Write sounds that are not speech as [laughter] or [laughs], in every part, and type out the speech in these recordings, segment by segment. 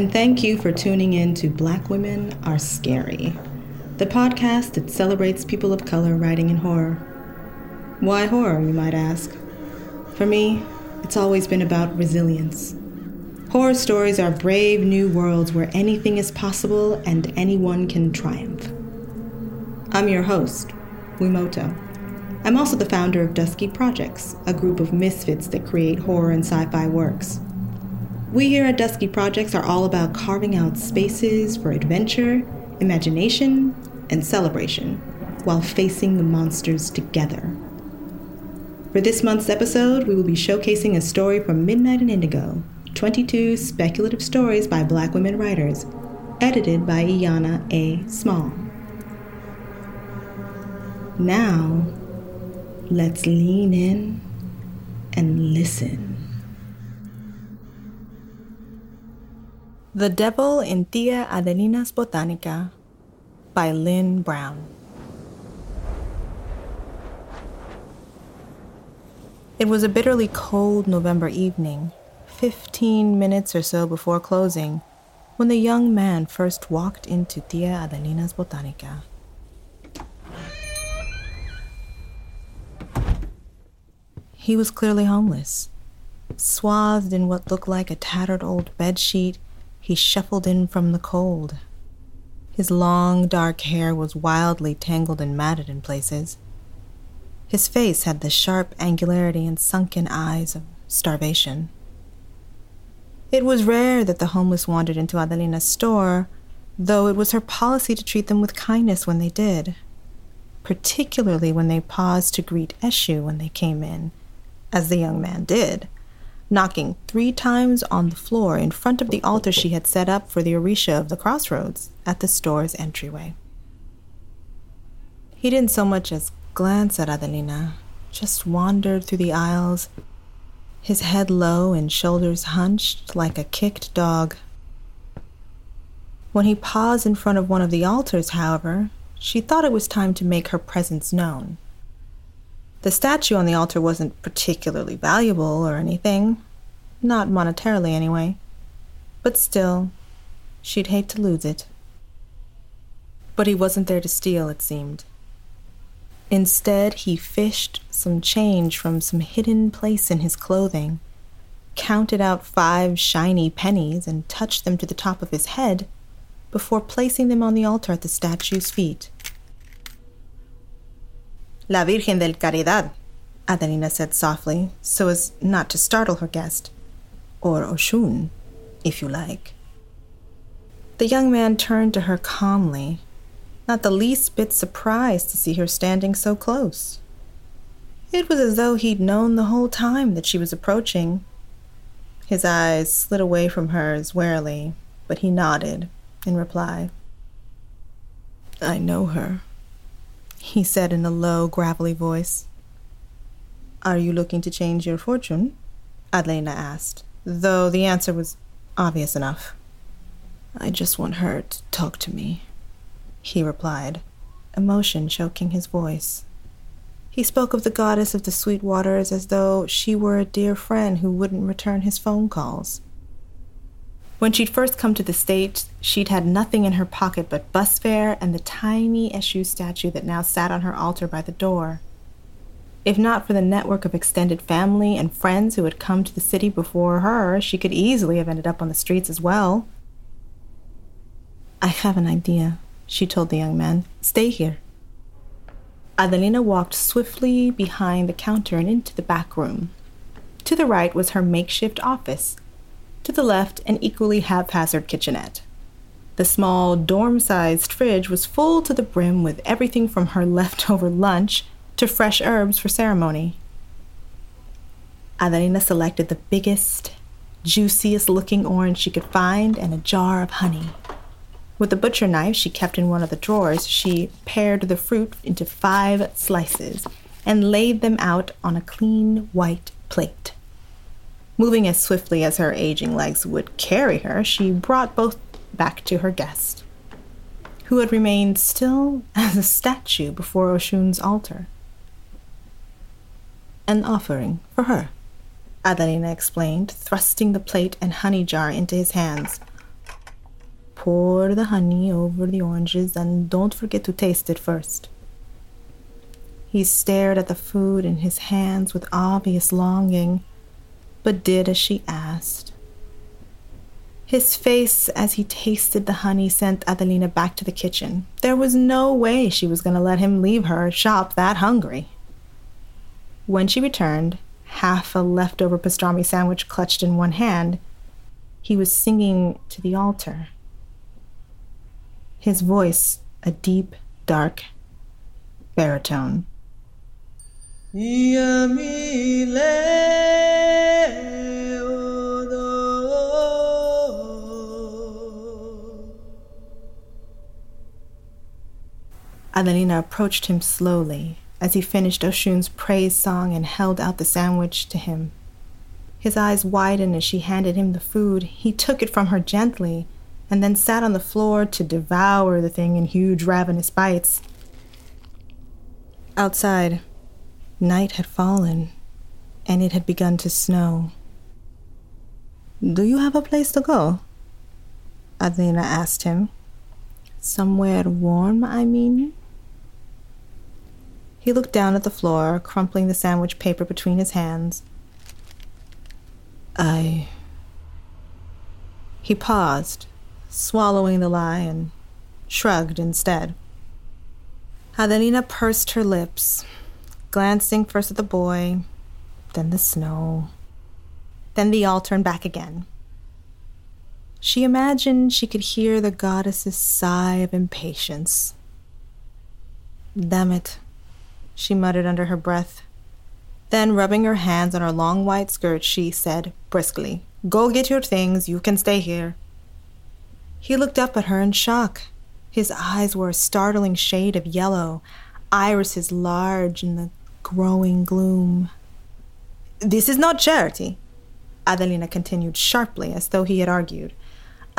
and thank you for tuning in to Black Women Are Scary, the podcast that celebrates people of color writing in horror. Why horror, you might ask? For me, it's always been about resilience. Horror stories are brave new worlds where anything is possible and anyone can triumph. I'm your host, Wimoto. I'm also the founder of Dusky Projects, a group of misfits that create horror and sci fi works. We here at Dusky Projects are all about carving out spaces for adventure, imagination, and celebration while facing the monsters together. For this month's episode, we will be showcasing a story from Midnight and Indigo 22 speculative stories by black women writers, edited by Ianna A. Small. Now, Let's lean in and listen. The Devil in Tia Adelina's Botanica by Lynn Brown. It was a bitterly cold November evening, 15 minutes or so before closing, when the young man first walked into Tia Adelina's Botanica. He was clearly homeless. Swathed in what looked like a tattered old bedsheet, he shuffled in from the cold. His long, dark hair was wildly tangled and matted in places. His face had the sharp angularity and sunken eyes of starvation. It was rare that the homeless wandered into Adelina's store, though it was her policy to treat them with kindness when they did, particularly when they paused to greet Eshu when they came in as the young man did, knocking three times on the floor in front of the altar she had set up for the Orisha of the crossroads at the store's entryway. He didn't so much as glance at Adelina, just wandered through the aisles, his head low and shoulders hunched like a kicked dog. When he paused in front of one of the altars, however, she thought it was time to make her presence known. The statue on the altar wasn't particularly valuable or anything, not monetarily anyway, but still, she'd hate to lose it. But he wasn't there to steal, it seemed. Instead, he fished some change from some hidden place in his clothing, counted out five shiny pennies, and touched them to the top of his head before placing them on the altar at the statue's feet. La Virgen del Caridad, Adelina said softly, so as not to startle her guest. Or Oshun, if you like. The young man turned to her calmly, not the least bit surprised to see her standing so close. It was as though he'd known the whole time that she was approaching. His eyes slid away from hers warily, but he nodded in reply. I know her he said in a low, gravelly voice. Are you looking to change your fortune? Adelina asked, though the answer was obvious enough. I just want her to talk to me, he replied, emotion choking his voice. He spoke of the goddess of the sweet waters as though she were a dear friend who wouldn't return his phone calls. When she'd first come to the state, she'd had nothing in her pocket but bus fare and the tiny Eshu statue that now sat on her altar by the door. If not for the network of extended family and friends who had come to the city before her, she could easily have ended up on the streets as well. I have an idea, she told the young man. Stay here. Adelina walked swiftly behind the counter and into the back room. To the right was her makeshift office, to the left, an equally haphazard kitchenette. The small, dorm sized fridge was full to the brim with everything from her leftover lunch to fresh herbs for ceremony. Adelina selected the biggest, juiciest looking orange she could find and a jar of honey. With a butcher knife she kept in one of the drawers, she pared the fruit into five slices and laid them out on a clean white plate. Moving as swiftly as her aging legs would carry her, she brought both back to her guest, who had remained still [laughs] as a statue before Oshun's altar. An offering for her, Adelina explained, thrusting the plate and honey jar into his hands. pour the honey over the oranges and don't forget to taste it first. He stared at the food in his hands with obvious longing, but did as she asked. His face as he tasted the honey sent Adelina back to the kitchen. There was no way she was going to let him leave her shop that hungry. When she returned, half a leftover pastrami sandwich clutched in one hand, he was singing to the altar. His voice, a deep, dark baritone. Adelina approached him slowly as he finished Oshun's praise song and held out the sandwich to him. His eyes widened as she handed him the food. He took it from her gently and then sat on the floor to devour the thing in huge, ravenous bites. Outside, night had fallen and it had begun to snow. Do you have a place to go? Adelina asked him. Somewhere warm, I mean? He looked down at the floor, crumpling the sandwich paper between his hands. I. He paused, swallowing the lie, and shrugged instead. Adelina pursed her lips, glancing first at the boy, then the snow, then the altar and back again. She imagined she could hear the goddess's sigh of impatience. Damn it, she muttered under her breath. Then, rubbing her hands on her long white skirt, she said briskly, Go get your things. You can stay here. He looked up at her in shock. His eyes were a startling shade of yellow, irises large in the growing gloom. This is not charity, Adelina continued sharply, as though he had argued.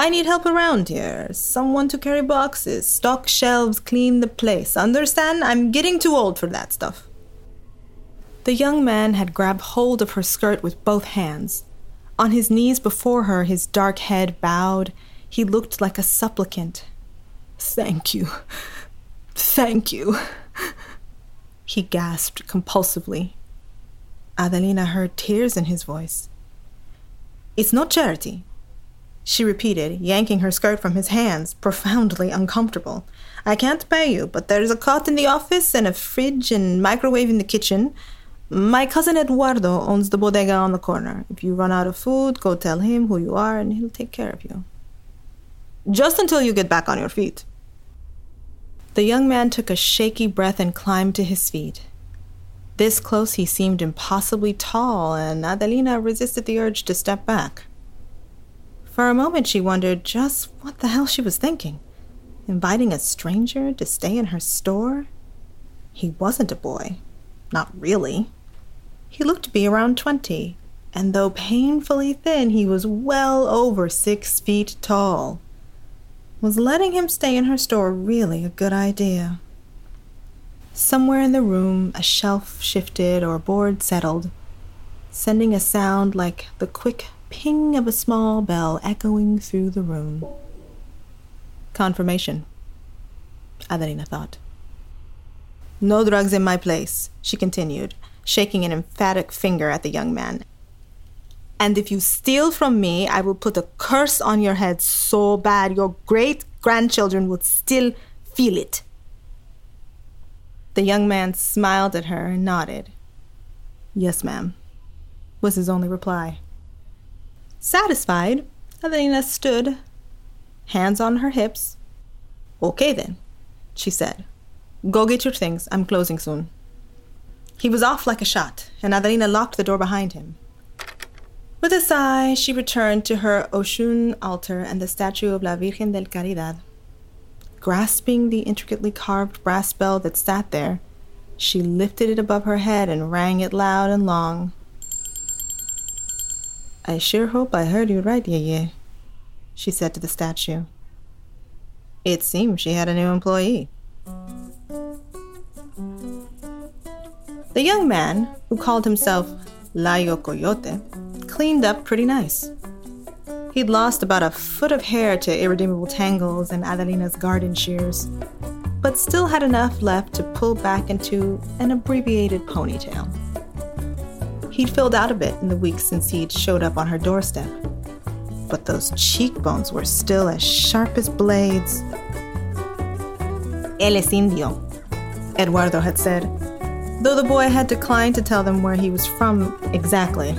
I need help around here. Someone to carry boxes, stock shelves, clean the place. Understand? I'm getting too old for that stuff. The young man had grabbed hold of her skirt with both hands. On his knees before her, his dark head bowed, he looked like a supplicant. Thank you. Thank you. [laughs] He gasped compulsively. Adelina heard tears in his voice. It's not charity, she repeated, yanking her skirt from his hands, profoundly uncomfortable. I can't pay you, but there's a cot in the office and a fridge and microwave in the kitchen. My cousin Eduardo owns the bodega on the corner. If you run out of food, go tell him who you are and he'll take care of you. Just until you get back on your feet. The young man took a shaky breath and climbed to his feet. This close, he seemed impossibly tall, and Adelina resisted the urge to step back. For a moment, she wondered just what the hell she was thinking. Inviting a stranger to stay in her store? He wasn't a boy. Not really. He looked to be around 20, and though painfully thin, he was well over six feet tall. Was letting him stay in her store really a good idea? Somewhere in the room, a shelf shifted or a board settled, sending a sound like the quick ping of a small bell echoing through the room. Confirmation, Adelina thought. No drugs in my place, she continued, shaking an emphatic finger at the young man. And if you steal from me, I will put a curse on your head so bad your great grandchildren will still feel it. The young man smiled at her and nodded. Yes, ma'am, was his only reply. Satisfied, Adelina stood, hands on her hips. Okay then, she said. Go get your things. I'm closing soon. He was off like a shot, and Adelina locked the door behind him. With a sigh, she returned to her Oshun altar and the statue of La Virgen del Caridad. Grasping the intricately carved brass bell that sat there, she lifted it above her head and rang it loud and long. I sure hope I heard you right, Yeye, she said to the statue. It seemed she had a new employee. The young man, who called himself Layo Coyote, cleaned up pretty nice. He'd lost about a foot of hair to irredeemable tangles and Adelina's garden shears, but still had enough left to pull back into an abbreviated ponytail. He'd filled out a bit in the weeks since he'd showed up on her doorstep, but those cheekbones were still as sharp as blades. Él es indio, Eduardo had said, though the boy had declined to tell them where he was from exactly.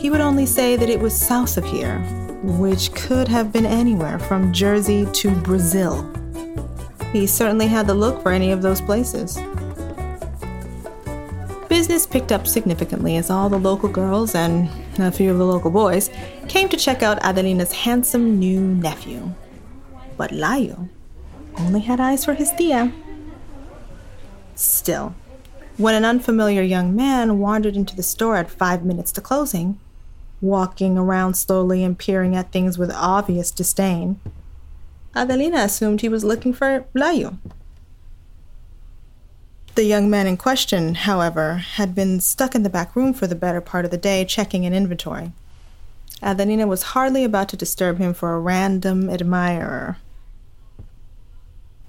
He would only say that it was south of here, which could have been anywhere from Jersey to Brazil. He certainly had the look for any of those places. Business picked up significantly as all the local girls and a few of the local boys came to check out Adelina's handsome new nephew. But Layo only had eyes for his tia. Still, when an unfamiliar young man wandered into the store at five minutes to closing, walking around slowly and peering at things with obvious disdain, Adelina assumed he was looking for Layo. The young man in question, however, had been stuck in the back room for the better part of the day checking an inventory. Adelina was hardly about to disturb him for a random admirer.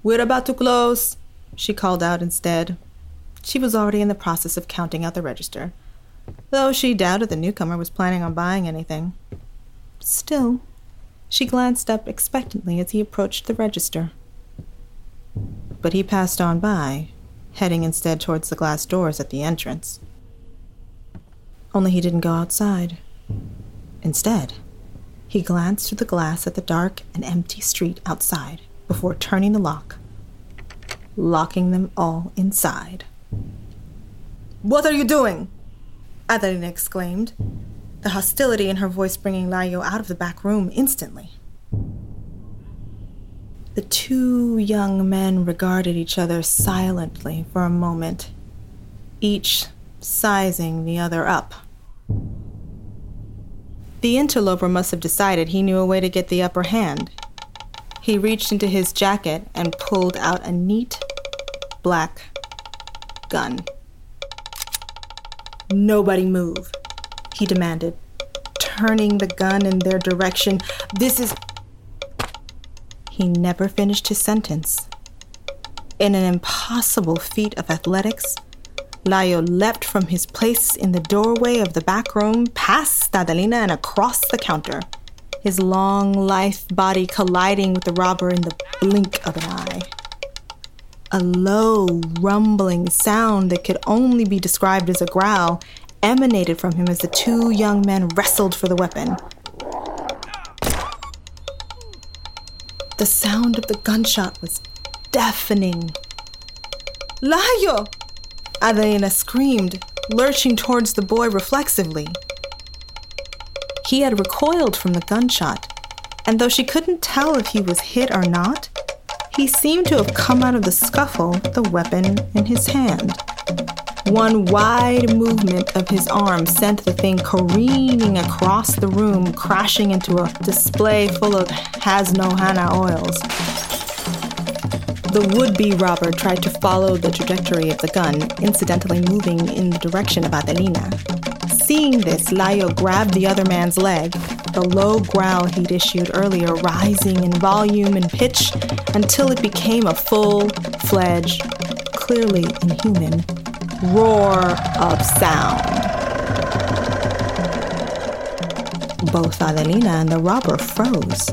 We're about to close, she called out instead. She was already in the process of counting out the register, though she doubted the newcomer was planning on buying anything. Still, she glanced up expectantly as he approached the register. But he passed on by, heading instead towards the glass doors at the entrance. Only he didn't go outside. Instead, he glanced through the glass at the dark and empty street outside before turning the lock, locking them all inside. What are you doing? Adelina exclaimed, the hostility in her voice bringing Layo out of the back room instantly. The two young men regarded each other silently for a moment, each sizing the other up. The interloper must have decided he knew a way to get the upper hand. He reached into his jacket and pulled out a neat black gun. Nobody move, he demanded, turning the gun in their direction. This is. He never finished his sentence. In an impossible feat of athletics, Layo leapt from his place in the doorway of the back room, past Adelina, and across the counter, his long, lithe body colliding with the robber in the blink of an eye. A low, rumbling sound that could only be described as a growl emanated from him as the two young men wrestled for the weapon. The sound of the gunshot was deafening. Layo! Adelina screamed, lurching towards the boy reflexively. He had recoiled from the gunshot, and though she couldn't tell if he was hit or not, he seemed to have come out of the scuffle the weapon in his hand. One wide movement of his arm sent the thing careening across the room, crashing into a display full of has no Hana oils. The would be robber tried to follow the trajectory of the gun, incidentally moving in the direction of Adelina. Seeing this, Layo grabbed the other man's leg, the low growl he'd issued earlier rising in volume and pitch until it became a full fledged, clearly inhuman, roar of sound. Both Adelina and the robber froze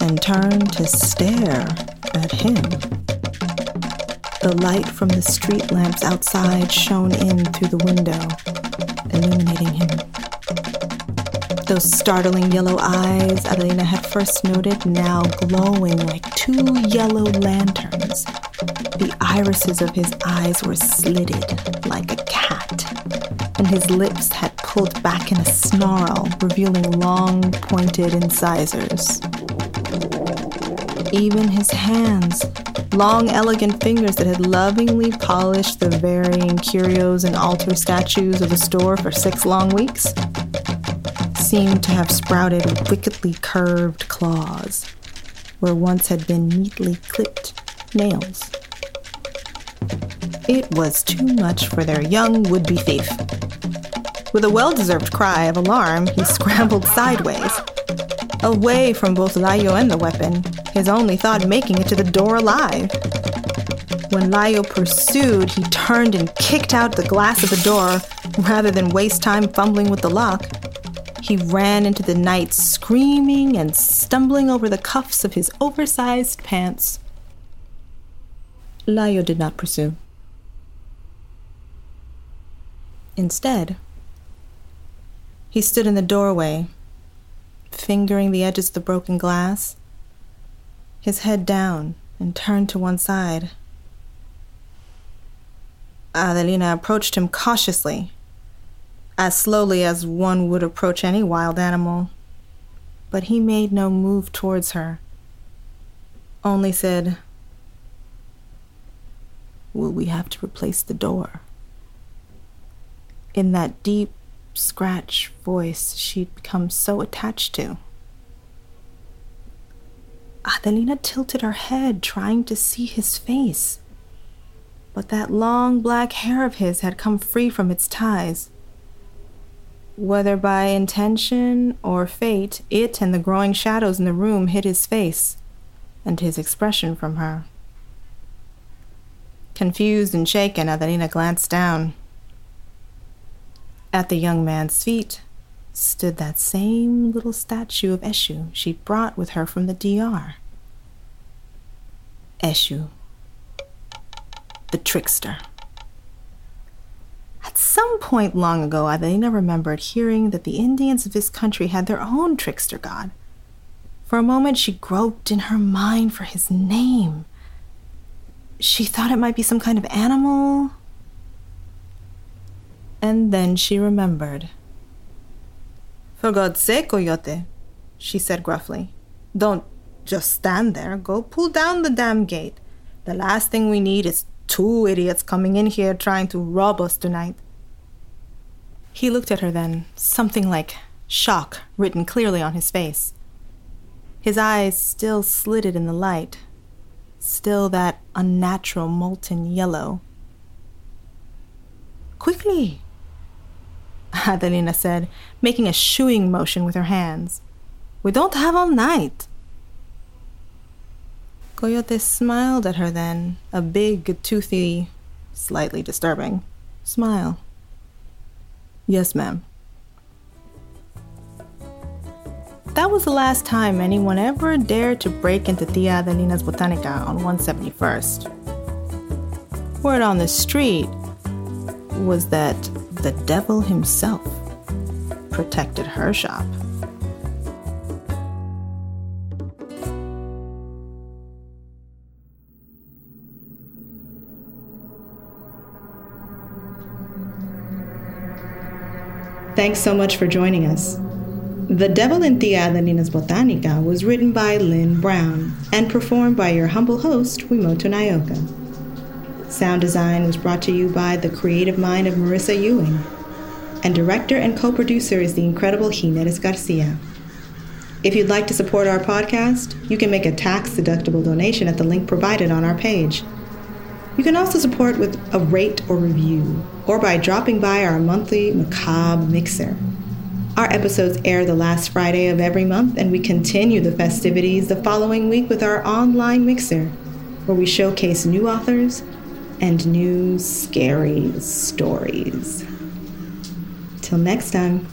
and turned to stare at him. The light from the street lamps outside shone in through the window, illuminating him. Those startling yellow eyes Adelina had first noted now glowing like two yellow lanterns. The irises of his eyes were slitted like a cat, and his lips had pulled back in a snarl, revealing long, pointed incisors. Even his hands, long, elegant fingers that had lovingly polished the varying curios and altar statues of the store for six long weeks, seemed to have sprouted wickedly curved claws where once had been neatly clipped nails. It was too much for their young would be thief. With a well deserved cry of alarm, he [laughs] scrambled sideways, away from both Layo and the weapon, his only thought making it to the door alive. When Layo pursued, he turned and kicked out the glass of the door rather than waste time fumbling with the lock. He ran into the night screaming and stumbling over the cuffs of his oversized pants. Layo did not pursue. Instead, he stood in the doorway, fingering the edges of the broken glass, his head down and turned to one side. Adelina approached him cautiously, as slowly as one would approach any wild animal. But he made no move towards her, only said, Will we have to replace the door? In that deep, scratch voice she'd become so attached to. Adelina tilted her head, trying to see his face. But that long black hair of his had come free from its ties. Whether by intention or fate, it and the growing shadows in the room hid his face and his expression from her. Confused and shaken, Adelina glanced down. At the young man's feet stood that same little statue of Eshu she'd brought with her from the DR. Eshu, the trickster. At some point long ago, Adelina remembered hearing that the Indians of this country had their own trickster god. For a moment, she groped in her mind for his name. She thought it might be some kind of animal. And then she remembered. For God's sake, Coyote, she said gruffly, don't just stand there. Go pull down the damn gate. The last thing we need is two idiots coming in here trying to rob us tonight. He looked at her then, something like shock written clearly on his face. His eyes still slitted in the light, still that unnatural molten yellow. Quickly, [laughs] Adelina said, making a shooing motion with her hands. We don't have all night. Coyote smiled at her then, a big, toothy, slightly disturbing smile. Yes, ma'am. That was the last time anyone ever dared to break into Tia Adelina's Botanica on 171st. Word on the street was that the devil himself protected her shop. Thanks so much for joining us. The Devil in Tia Adelina's Botanica was written by Lynn Brown and performed by your humble host, Wimoto Nyoka. Sound design was brought to you by the creative mind of Marissa Ewing. And director and co producer is the incredible Jimenez Garcia. If you'd like to support our podcast, you can make a tax deductible donation at the link provided on our page. You can also support with a rate or review, or by dropping by our monthly Macabre Mixer. Our episodes air the last Friday of every month, and we continue the festivities the following week with our online mixer, where we showcase new authors and new scary stories. Till next time.